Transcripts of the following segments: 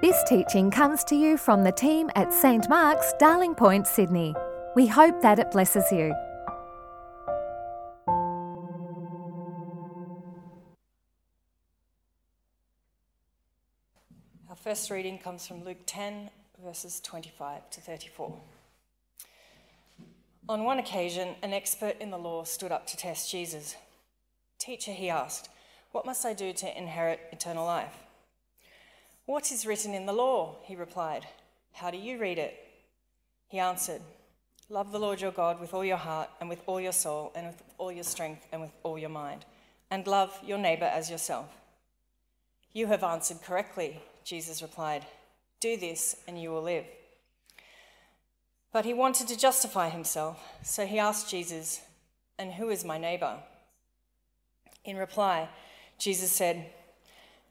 This teaching comes to you from the team at St Mark's, Darling Point, Sydney. We hope that it blesses you. Our first reading comes from Luke 10, verses 25 to 34. On one occasion, an expert in the law stood up to test Jesus. Teacher, he asked, What must I do to inherit eternal life? What is written in the law? He replied. How do you read it? He answered, Love the Lord your God with all your heart and with all your soul and with all your strength and with all your mind, and love your neighbor as yourself. You have answered correctly, Jesus replied. Do this and you will live. But he wanted to justify himself, so he asked Jesus, And who is my neighbor? In reply, Jesus said,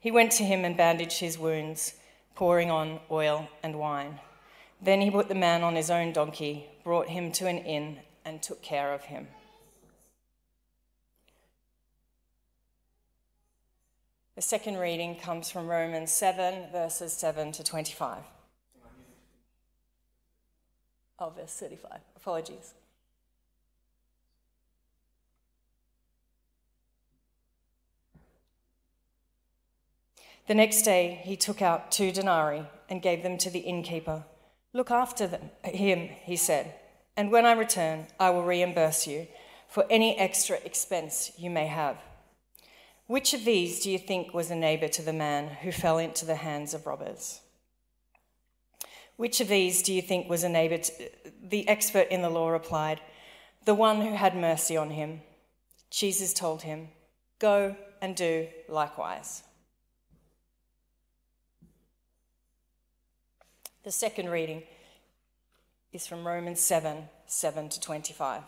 He went to him and bandaged his wounds, pouring on oil and wine. Then he put the man on his own donkey, brought him to an inn, and took care of him. The second reading comes from Romans 7, verses 7 to 25. Oh, verse 35. Apologies. The next day he took out two denarii and gave them to the innkeeper. Look after them, him, he said, and when I return, I will reimburse you for any extra expense you may have. Which of these do you think was a neighbor to the man who fell into the hands of robbers? Which of these do you think was a neighbor? To, the expert in the law replied, The one who had mercy on him. Jesus told him, Go and do likewise. The second reading is from Romans 7 7 to 25.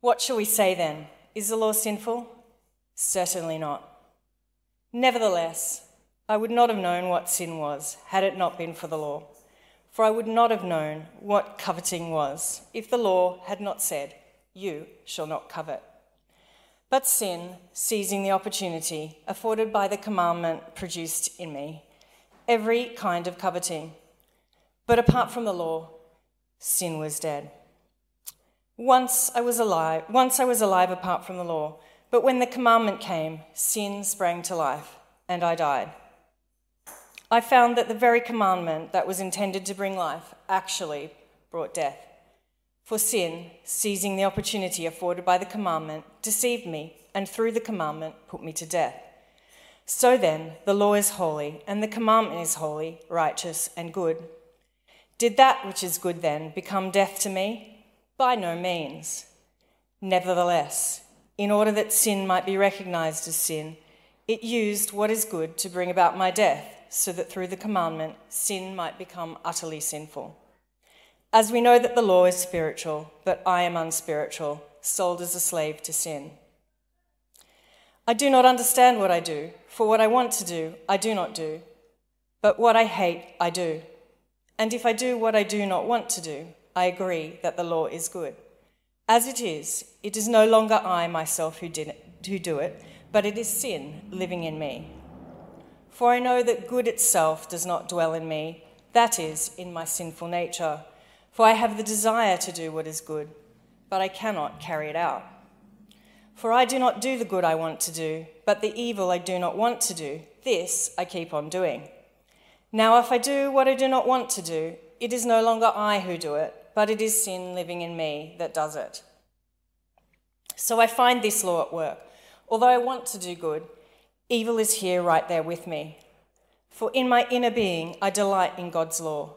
What shall we say then? Is the law sinful? Certainly not. Nevertheless, I would not have known what sin was had it not been for the law. For I would not have known what coveting was if the law had not said, You shall not covet. But sin, seizing the opportunity afforded by the commandment produced in me, every kind of coveting. But apart from the law, sin was dead. Once I was alive, once I was alive apart from the law, but when the commandment came, sin sprang to life, and I died. I found that the very commandment that was intended to bring life actually brought death. For sin, seizing the opportunity afforded by the commandment, deceived me, and through the commandment put me to death. So then, the law is holy, and the commandment is holy, righteous, and good. Did that which is good then become death to me? By no means. Nevertheless, in order that sin might be recognized as sin, it used what is good to bring about my death, so that through the commandment, sin might become utterly sinful. As we know that the law is spiritual, but I am unspiritual, sold as a slave to sin. I do not understand what I do, for what I want to do, I do not do. But what I hate, I do. And if I do what I do not want to do, I agree that the law is good. As it is, it is no longer I myself who, did it, who do it, but it is sin living in me. For I know that good itself does not dwell in me, that is, in my sinful nature. For I have the desire to do what is good, but I cannot carry it out. For I do not do the good I want to do, but the evil I do not want to do, this I keep on doing. Now, if I do what I do not want to do, it is no longer I who do it, but it is sin living in me that does it. So I find this law at work. Although I want to do good, evil is here right there with me. For in my inner being, I delight in God's law.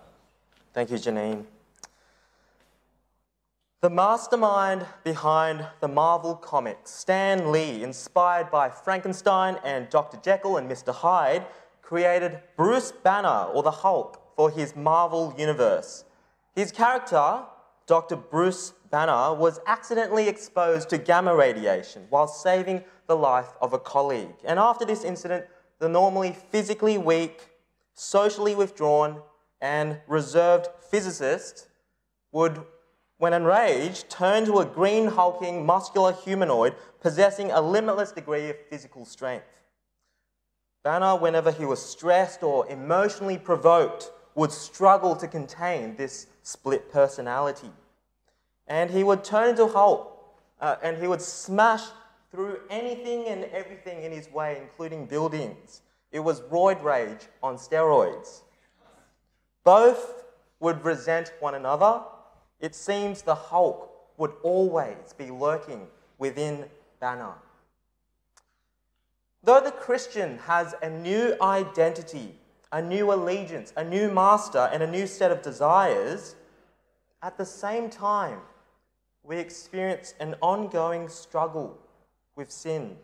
Thank you, Janine. The mastermind behind the Marvel comics, Stan Lee, inspired by Frankenstein and Dr. Jekyll and Mr. Hyde, created Bruce Banner, or the Hulk, for his Marvel universe. His character, Dr. Bruce Banner, was accidentally exposed to gamma radiation while saving the life of a colleague. And after this incident, the normally physically weak, socially withdrawn, and reserved physicist would when enraged, turn to a green hulking muscular humanoid possessing a limitless degree of physical strength. Banner, whenever he was stressed or emotionally provoked, would struggle to contain this split personality. And he would turn into Hulk uh, and he would smash through anything and everything in his way, including buildings. It was roid rage on steroids. Both would resent one another it seems the Hulk would always be lurking within Banner. Though the Christian has a new identity, a new allegiance, a new master, and a new set of desires, at the same time, we experience an ongoing struggle with sin.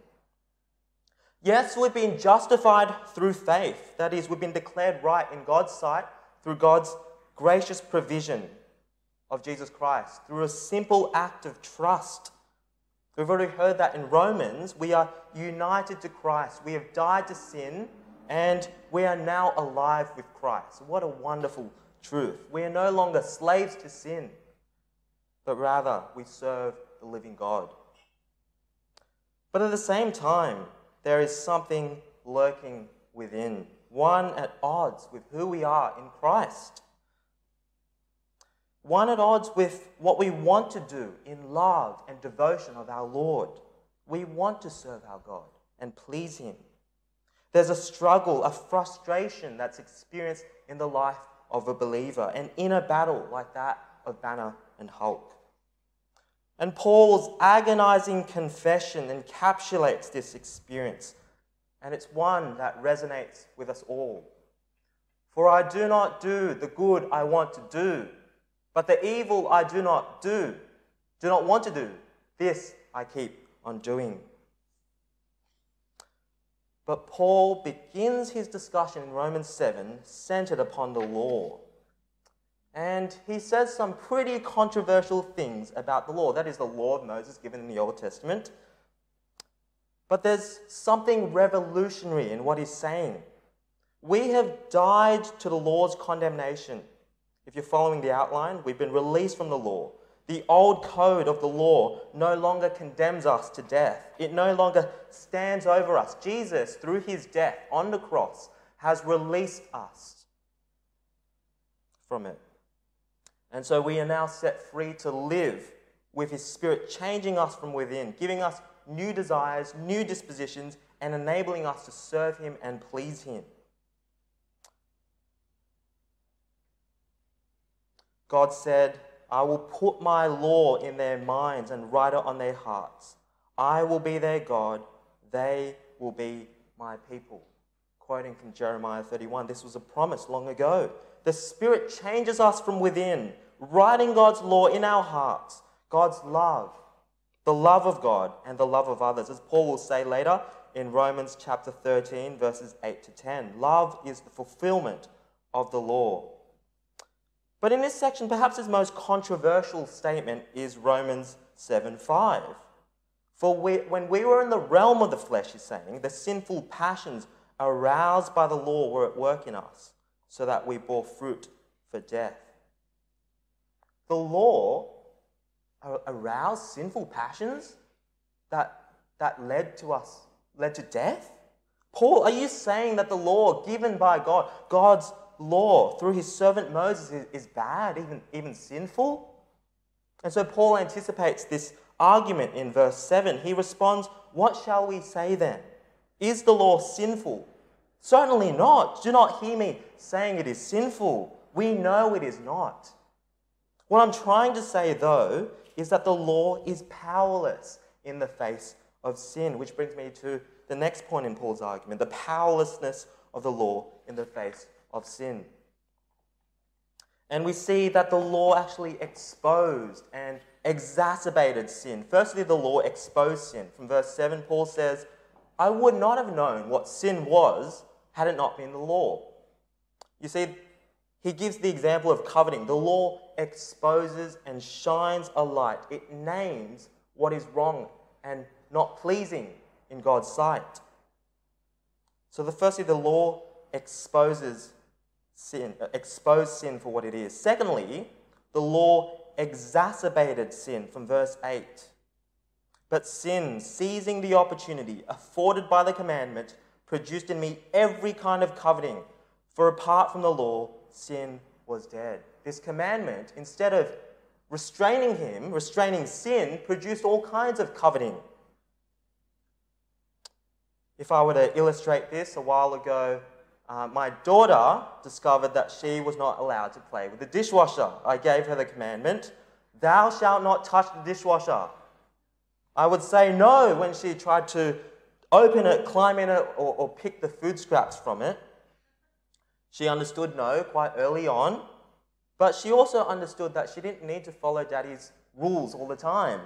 Yes, we've been justified through faith. That is, we've been declared right in God's sight through God's gracious provision of Jesus Christ through a simple act of trust. We've already heard that in Romans. We are united to Christ. We have died to sin and we are now alive with Christ. What a wonderful truth. We are no longer slaves to sin, but rather we serve the living God. But at the same time, there is something lurking within, one at odds with who we are in Christ one at odds with what we want to do in love and devotion of our Lord. We want to serve our God and please Him. There's a struggle, a frustration that's experienced in the life of a believer, an inner battle like that of Banner and Hulk. And Paul's agonizing confession encapsulates this experience, and it's one that resonates with us all. For I do not do the good I want to do but the evil I do not do, do not want to do, this I keep on doing. But Paul begins his discussion in Romans 7 centered upon the law. And he says some pretty controversial things about the law. That is the law of Moses given in the Old Testament. But there's something revolutionary in what he's saying. We have died to the law's condemnation. If you're following the outline, we've been released from the law. The old code of the law no longer condemns us to death. It no longer stands over us. Jesus, through his death on the cross, has released us from it. And so we are now set free to live with his spirit changing us from within, giving us new desires, new dispositions, and enabling us to serve him and please him. God said, I will put my law in their minds and write it on their hearts. I will be their God, they will be my people. Quoting from Jeremiah 31, this was a promise long ago. The Spirit changes us from within, writing God's law in our hearts, God's love, the love of God and the love of others. As Paul will say later in Romans chapter 13, verses 8 to 10, love is the fulfillment of the law. But in this section, perhaps his most controversial statement is Romans 7 5. For we, when we were in the realm of the flesh, he's saying, the sinful passions aroused by the law were at work in us, so that we bore fruit for death. The law aroused sinful passions that, that led to us, led to death? Paul, are you saying that the law given by God, God's law through his servant Moses is, is bad, even, even sinful? And so Paul anticipates this argument in verse 7. He responds, What shall we say then? Is the law sinful? Certainly not. Do not hear me saying it is sinful. We know it is not. What I'm trying to say, though, is that the law is powerless in the face of sin, which brings me to the next point in Paul's argument the powerlessness of the law in the face of sin. And we see that the law actually exposed and exacerbated sin. Firstly, the law exposed sin. From verse 7, Paul says, I would not have known what sin was had it not been the law. You see, he gives the example of coveting. The law exposes and shines a light, it names what is wrong and not pleasing in God's sight. So, the firstly, the law exposes sin, uh, exposed sin for what it is. Secondly, the law exacerbated sin from verse 8. But sin, seizing the opportunity afforded by the commandment, produced in me every kind of coveting. For apart from the law, sin was dead. This commandment, instead of restraining him, restraining sin, produced all kinds of coveting. If I were to illustrate this, a while ago, uh, my daughter discovered that she was not allowed to play with the dishwasher. I gave her the commandment, Thou shalt not touch the dishwasher. I would say no when she tried to open it, climb in it, or, or pick the food scraps from it. She understood no quite early on, but she also understood that she didn't need to follow daddy's rules all the time.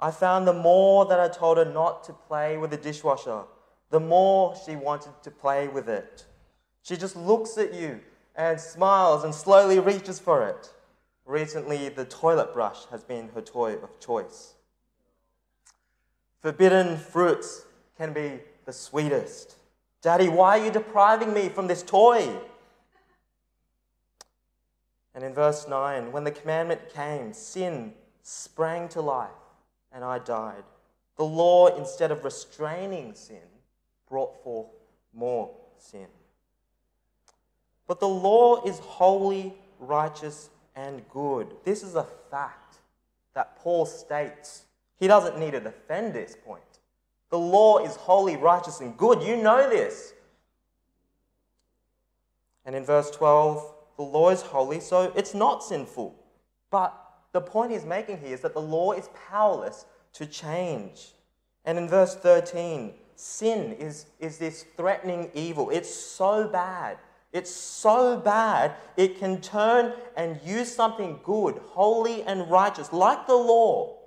I found the more that I told her not to play with the dishwasher, the more she wanted to play with it. She just looks at you and smiles and slowly reaches for it. Recently, the toilet brush has been her toy of choice. Forbidden fruits can be the sweetest. Daddy, why are you depriving me from this toy? And in verse 9, when the commandment came, sin sprang to life and I died. The law, instead of restraining sin, brought forth more sin. But the law is holy, righteous, and good. This is a fact that Paul states. He doesn't need to defend this point. The law is holy, righteous, and good. You know this. And in verse 12, the law is holy, so it's not sinful. But the point he's making here is that the law is powerless to change. And in verse 13, sin is, is this threatening evil. It's so bad. It's so bad, it can turn and use something good, holy, and righteous, like the law,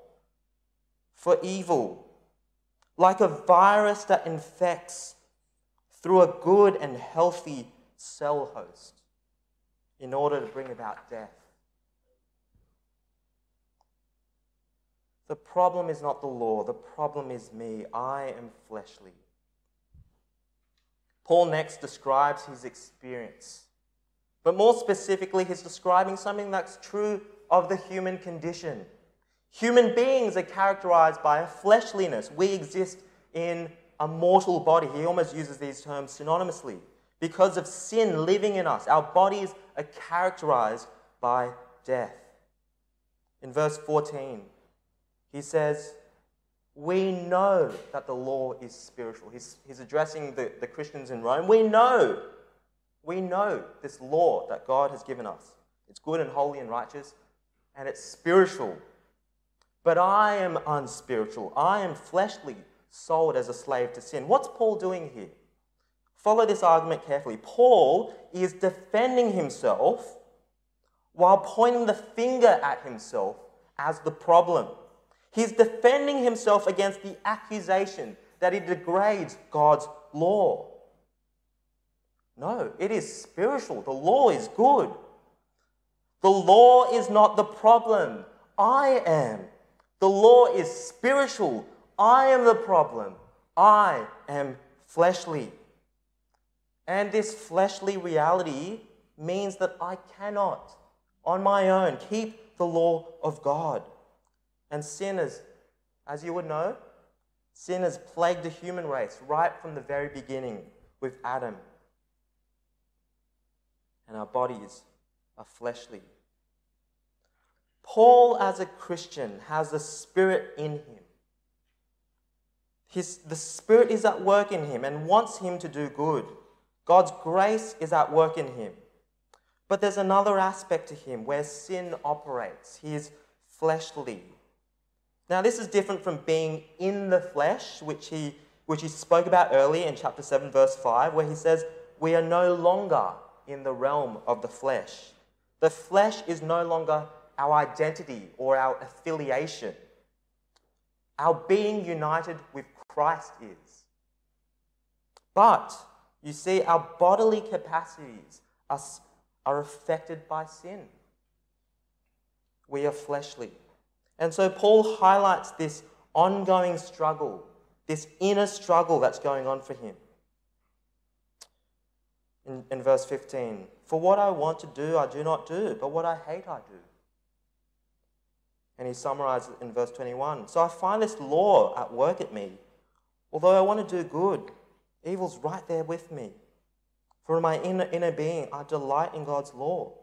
for evil. Like a virus that infects through a good and healthy cell host in order to bring about death. The problem is not the law, the problem is me. I am fleshly. Paul next describes his experience. But more specifically, he's describing something that's true of the human condition. Human beings are characterized by a fleshliness. We exist in a mortal body. He almost uses these terms synonymously. Because of sin living in us, our bodies are characterized by death. In verse 14, he says, We know that the law is spiritual. He's, he's addressing the, the Christians in Rome. We know, we know this law that God has given us. It's good and holy and righteous, and it's spiritual. But I am unspiritual. I am fleshly, sold as a slave to sin. What's Paul doing here? Follow this argument carefully. Paul is defending himself while pointing the finger at himself as the problem. He's defending himself against the accusation that he degrades God's law. No, it is spiritual. The law is good. The law is not the problem. I am. The law is spiritual. I am the problem. I am fleshly. And this fleshly reality means that I cannot, on my own, keep the law of God. And sin is, as you would know, sin has plagued the human race right from the very beginning with Adam. And our bodies are fleshly. Paul, as a Christian, has the Spirit in him. His, the Spirit is at work in him and wants him to do good. God's grace is at work in him. But there's another aspect to him where sin operates. He is fleshly. Now, this is different from being in the flesh, which he, which he spoke about earlier in chapter 7, verse 5, where he says, We are no longer in the realm of the flesh. The flesh is no longer our identity or our affiliation. Our being united with Christ is. But, you see, our bodily capacities are, are affected by sin. We are fleshly. And so Paul highlights this ongoing struggle, this inner struggle that's going on for him. In, in verse 15, for what I want to do, I do not do, but what I hate, I do. And he summarizes it in verse 21. So I find this law at work at me. Although I want to do good, evil's right there with me. For in my inner, inner being, I delight in God's law.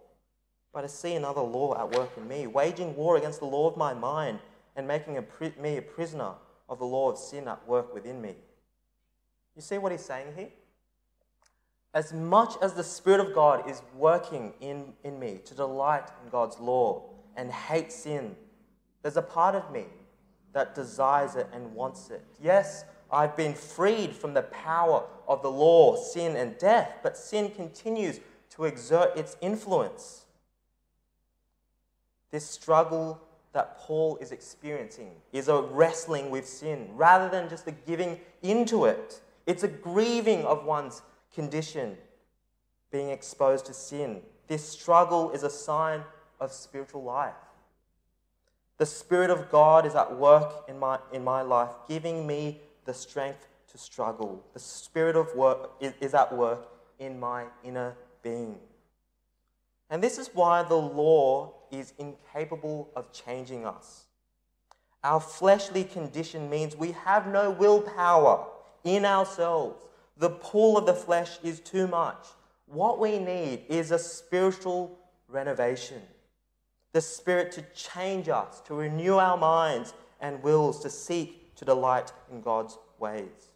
But I see another law at work in me, waging war against the law of my mind and making a, me a prisoner of the law of sin at work within me. You see what he's saying here? As much as the Spirit of God is working in, in me to delight in God's law and hate sin, there's a part of me that desires it and wants it. Yes, I've been freed from the power of the law, sin, and death, but sin continues to exert its influence. This struggle that Paul is experiencing is a wrestling with sin rather than just a giving into it. It's a grieving of one's condition, being exposed to sin. This struggle is a sign of spiritual life. The Spirit of God is at work in my, in my life, giving me the strength to struggle. The Spirit of work is, is at work in my inner being. And this is why the law is incapable of changing us. Our fleshly condition means we have no willpower in ourselves. The pull of the flesh is too much. What we need is a spiritual renovation the Spirit to change us, to renew our minds and wills to seek to delight in God's ways.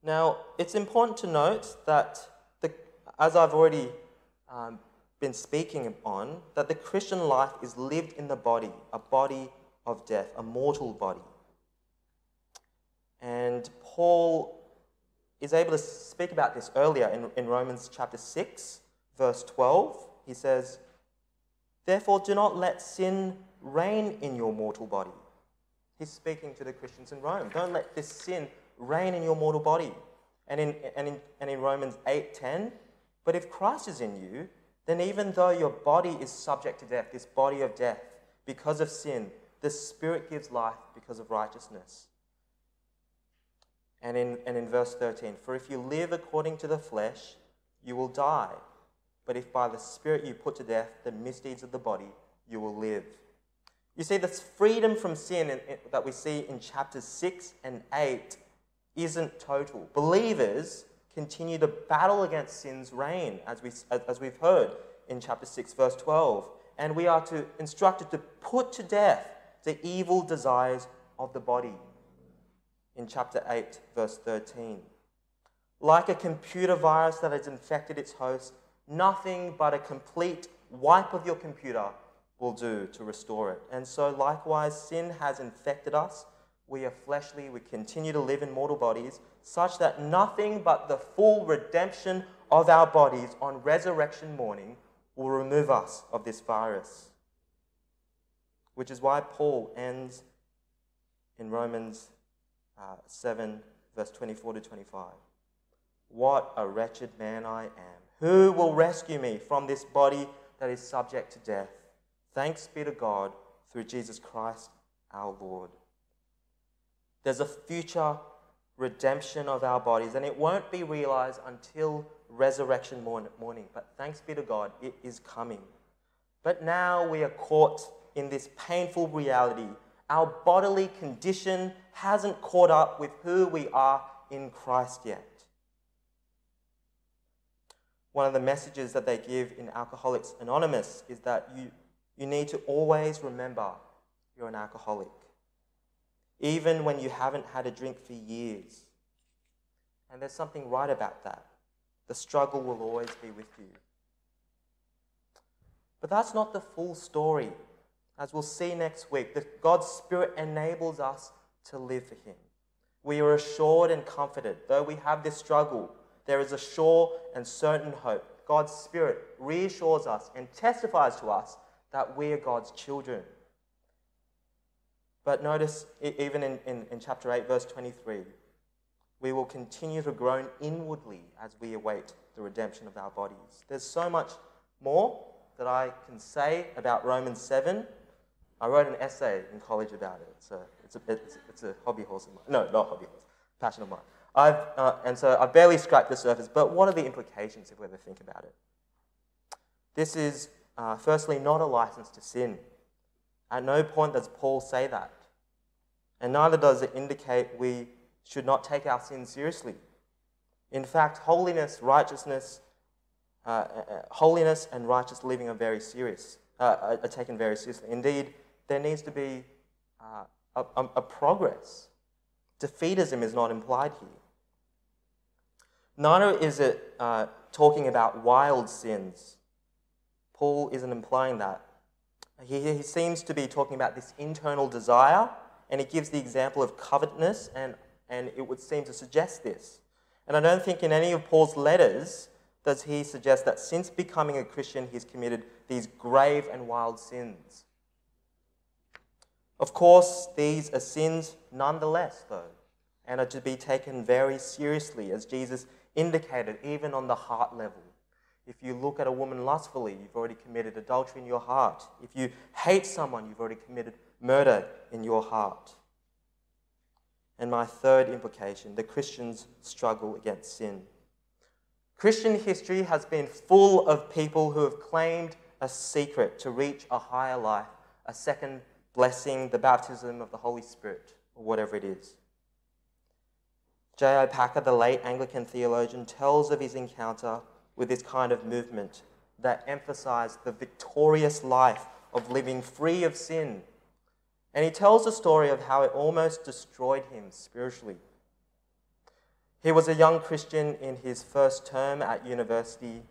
Now, it's important to note that, the, as I've already um, been speaking on, that the Christian life is lived in the body, a body of death, a mortal body. And Paul is able to speak about this earlier in, in Romans chapter 6, verse 12, he says, Therefore, do not let sin reign in your mortal body. He's speaking to the Christians in Rome. Don't let this sin reign in your mortal body. And in, and in, and in Romans 8:10, but if Christ is in you, then even though your body is subject to death, this body of death, because of sin, the Spirit gives life because of righteousness. And in, and in verse 13, for if you live according to the flesh, you will die. But if by the Spirit you put to death the misdeeds of the body, you will live. You see, this freedom from sin in, in, that we see in chapters 6 and 8 isn't total. Believers continue to battle against sin's reign, as, we, as we've heard in chapter 6, verse 12. And we are to, instructed to put to death the evil desires of the body in chapter 8, verse 13. Like a computer virus that has infected its host, Nothing but a complete wipe of your computer will do to restore it. And so, likewise, sin has infected us. We are fleshly, we continue to live in mortal bodies, such that nothing but the full redemption of our bodies on resurrection morning will remove us of this virus. Which is why Paul ends in Romans uh, 7, verse 24 to 25. What a wretched man I am. Who will rescue me from this body that is subject to death? Thanks be to God through Jesus Christ our Lord. There's a future redemption of our bodies, and it won't be realized until resurrection morning. But thanks be to God, it is coming. But now we are caught in this painful reality. Our bodily condition hasn't caught up with who we are in Christ yet one of the messages that they give in Alcoholics Anonymous is that you, you need to always remember you're an alcoholic. even when you haven't had a drink for years. And there's something right about that. The struggle will always be with you. But that's not the full story. As we'll see next week, that God's Spirit enables us to live for Him. We are assured and comforted. Though we have this struggle, there is a sure and certain hope. God's Spirit reassures us and testifies to us that we are God's children. But notice, even in, in, in chapter 8, verse 23, we will continue to groan inwardly as we await the redemption of our bodies. There's so much more that I can say about Romans 7. I wrote an essay in college about it. A, it's a, it's, it's a hobby horse of mine. No, not hobby horse, passion of mine. I've, uh, and so I've barely scratched the surface, but what are the implications if we ever think about it? This is, uh, firstly, not a license to sin. At no point does Paul say that. And neither does it indicate we should not take our sins seriously. In fact, holiness, righteousness, uh, uh, uh, holiness and righteous living are very serious, uh, are taken very seriously. Indeed, there needs to be a, a, progress. Defeatism is not implied here. Neither is it uh, talking about wild sins. Paul isn't implying that. He, he seems to be talking about this internal desire, and he gives the example of covetousness, and, and it would seem to suggest this. And I don't think in any of Paul's letters does he suggest that since becoming a Christian, he's committed these grave and wild sins. Of course, these are sins nonetheless, though, and are to be taken very seriously, as Jesus indicated, even on the heart level. If you look at a woman lustfully, you've already committed adultery in your heart. If you hate someone, you've already committed murder in your heart. And my third implication the Christian's struggle against sin. Christian history has been full of people who have claimed a secret to reach a higher life, a second blessing, the baptism of the Holy Spirit, or whatever it is. J.I. Packer, the late Anglican theologian, tells of his encounter with this kind of movement that emphasized the victorious life of living free of sin. And he tells the story of how it almost destroyed him spiritually. He was a young Christian in his first term at university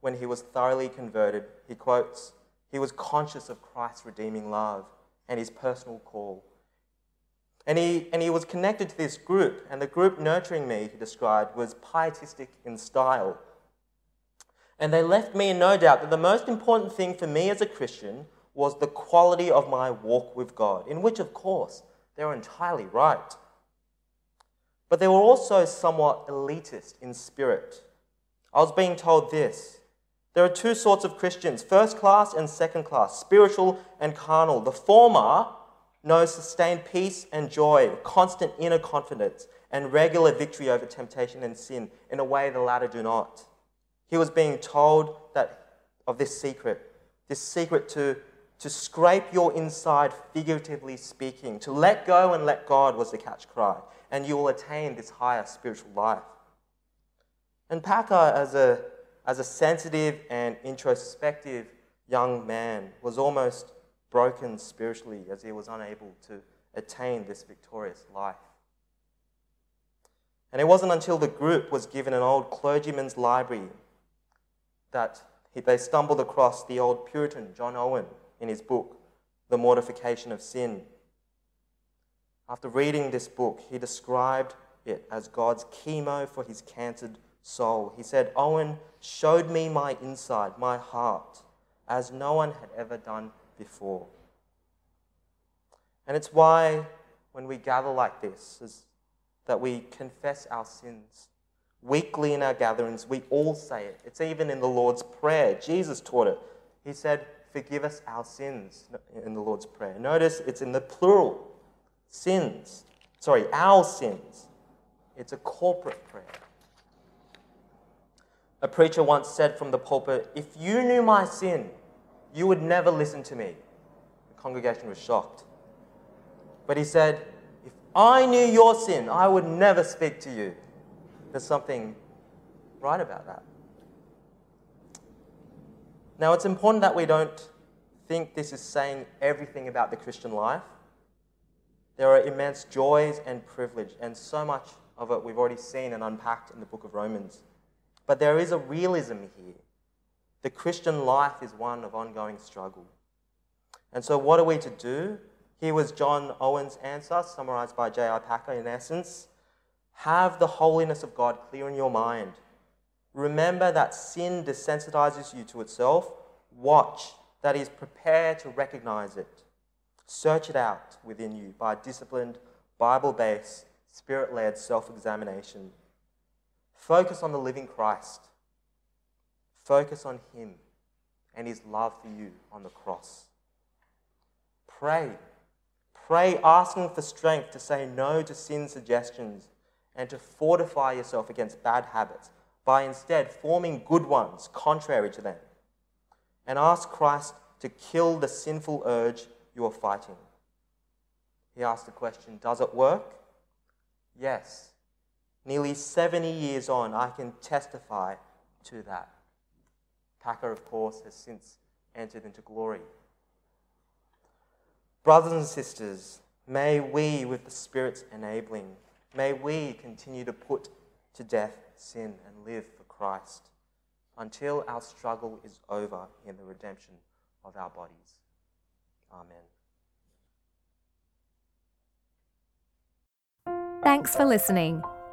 when he was thoroughly converted. He quotes, He was conscious of Christ's redeeming love and his personal call. And he, and he was connected to this group, and the group nurturing me, he described, was pietistic in style. And they left me in no doubt that the most important thing for me as a Christian was the quality of my walk with God, in which, of course, they were entirely right. But they were also somewhat elitist in spirit. I was being told this there are two sorts of Christians first class and second class, spiritual and carnal. The former knows sustained peace and joy, constant inner confidence, and regular victory over temptation and sin in a way the latter do not. He was being told that of this secret, this secret to, to scrape your inside, figuratively speaking, to let go and let God was the catch cry and you will attain this higher spiritual life. And Packer, as a, as a sensitive and introspective young man, was almost broken spiritually as he was unable to attain this victorious life. And it wasn't until the group was given an old clergyman's library that they stumbled across the old Puritan John Owen in his book, The Mortification of Sin. After reading this book, he described it as God's chemo for his cancered soul. He said, Owen showed me my inside, my heart, as no one had ever done before. And it's why when we gather like this, is that we confess our sins. Weekly in our gatherings, we all say it. It's even in the Lord's Prayer. Jesus taught it. He said, Forgive us our sins in the Lord's Prayer. Notice it's in the plural sins. Sorry, our sins. It's a corporate prayer. A preacher once said from the pulpit, If you knew my sin, you would never listen to me. The congregation was shocked. But he said, If I knew your sin, I would never speak to you. There's something right about that. Now, it's important that we don't think this is saying everything about the Christian life. There are immense joys and privilege, and so much of it we've already seen and unpacked in the book of Romans. But there is a realism here. The Christian life is one of ongoing struggle. And so, what are we to do? Here was John Owen's answer, summarized by J.I. Packer in essence. Have the holiness of God clear in your mind. Remember that sin desensitizes you to itself. Watch, that is, prepare to recognize it. Search it out within you by disciplined, Bible based, spirit led self examination. Focus on the living Christ. Focus on Him and His love for you on the cross. Pray. Pray asking for strength to say no to sin suggestions and to fortify yourself against bad habits by instead forming good ones contrary to them. And ask Christ to kill the sinful urge you are fighting. He asked the question Does it work? Yes. Nearly 70 years on, I can testify to that. Packer, of course, has since entered into glory. Brothers and sisters, may we, with the Spirit's enabling, may we continue to put to death sin and live for Christ until our struggle is over in the redemption of our bodies. Amen. Thanks for listening.